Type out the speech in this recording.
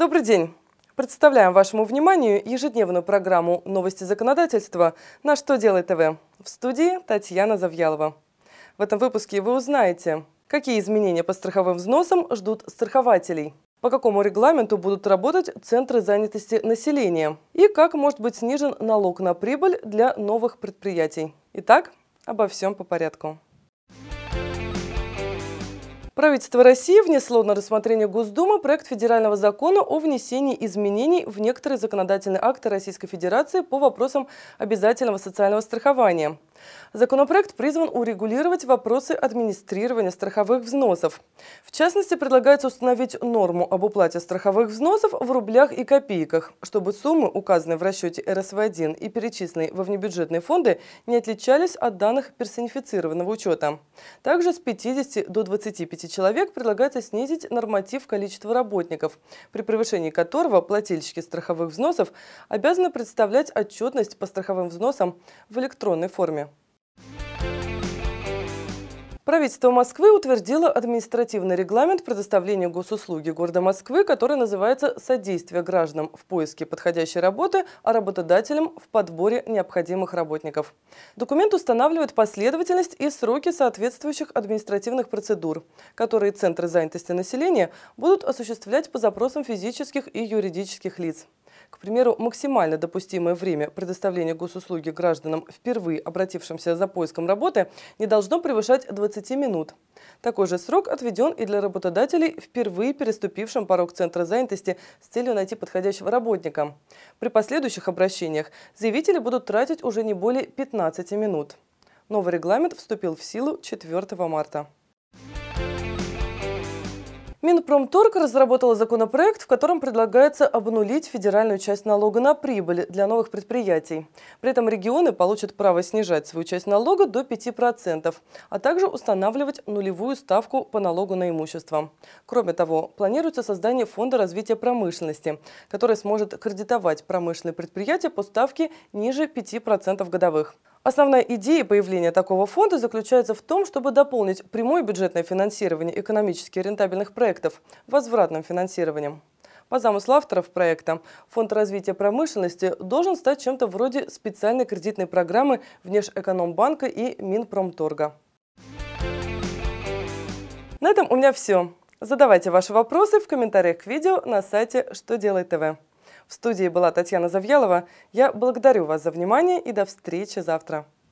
Добрый день! Представляем вашему вниманию ежедневную программу «Новости законодательства» на «Что делает ТВ» в студии Татьяна Завьялова. В этом выпуске вы узнаете, какие изменения по страховым взносам ждут страхователей, по какому регламенту будут работать центры занятости населения и как может быть снижен налог на прибыль для новых предприятий. Итак, обо всем по порядку. Правительство России внесло на рассмотрение Госдумы проект федерального закона о внесении изменений в некоторые законодательные акты Российской Федерации по вопросам обязательного социального страхования. Законопроект призван урегулировать вопросы администрирования страховых взносов. В частности, предлагается установить норму об уплате страховых взносов в рублях и копейках, чтобы суммы, указанные в расчете РСВ-1 и перечисленные во внебюджетные фонды, не отличались от данных персонифицированного учета. Также с 50 до 25 человек предлагается снизить норматив количества работников, при превышении которого плательщики страховых взносов обязаны представлять отчетность по страховым взносам в электронной форме. Правительство Москвы утвердило административный регламент предоставления госуслуги города Москвы, который называется «Содействие гражданам в поиске подходящей работы, а работодателям в подборе необходимых работников». Документ устанавливает последовательность и сроки соответствующих административных процедур, которые Центры занятости населения будут осуществлять по запросам физических и юридических лиц. К примеру, максимально допустимое время предоставления госуслуги гражданам, впервые обратившимся за поиском работы, не должно превышать 20 минут. Такой же срок отведен и для работодателей, впервые переступившим порог Центра занятости с целью найти подходящего работника. При последующих обращениях заявители будут тратить уже не более 15 минут. Новый регламент вступил в силу 4 марта. Минпромторг разработала законопроект, в котором предлагается обнулить федеральную часть налога на прибыль для новых предприятий. При этом регионы получат право снижать свою часть налога до 5%, а также устанавливать нулевую ставку по налогу на имущество. Кроме того, планируется создание фонда развития промышленности, который сможет кредитовать промышленные предприятия по ставке ниже 5% годовых. Основная идея появления такого фонда заключается в том, чтобы дополнить прямое бюджетное финансирование экономически рентабельных проектов возвратным финансированием. По замыслу авторов проекта, Фонд развития промышленности должен стать чем-то вроде специальной кредитной программы Внешэкономбанка и Минпромторга. На этом у меня все. Задавайте ваши вопросы в комментариях к видео на сайте «Что делает ТВ». В студии была Татьяна Завьялова. Я благодарю вас за внимание и до встречи завтра.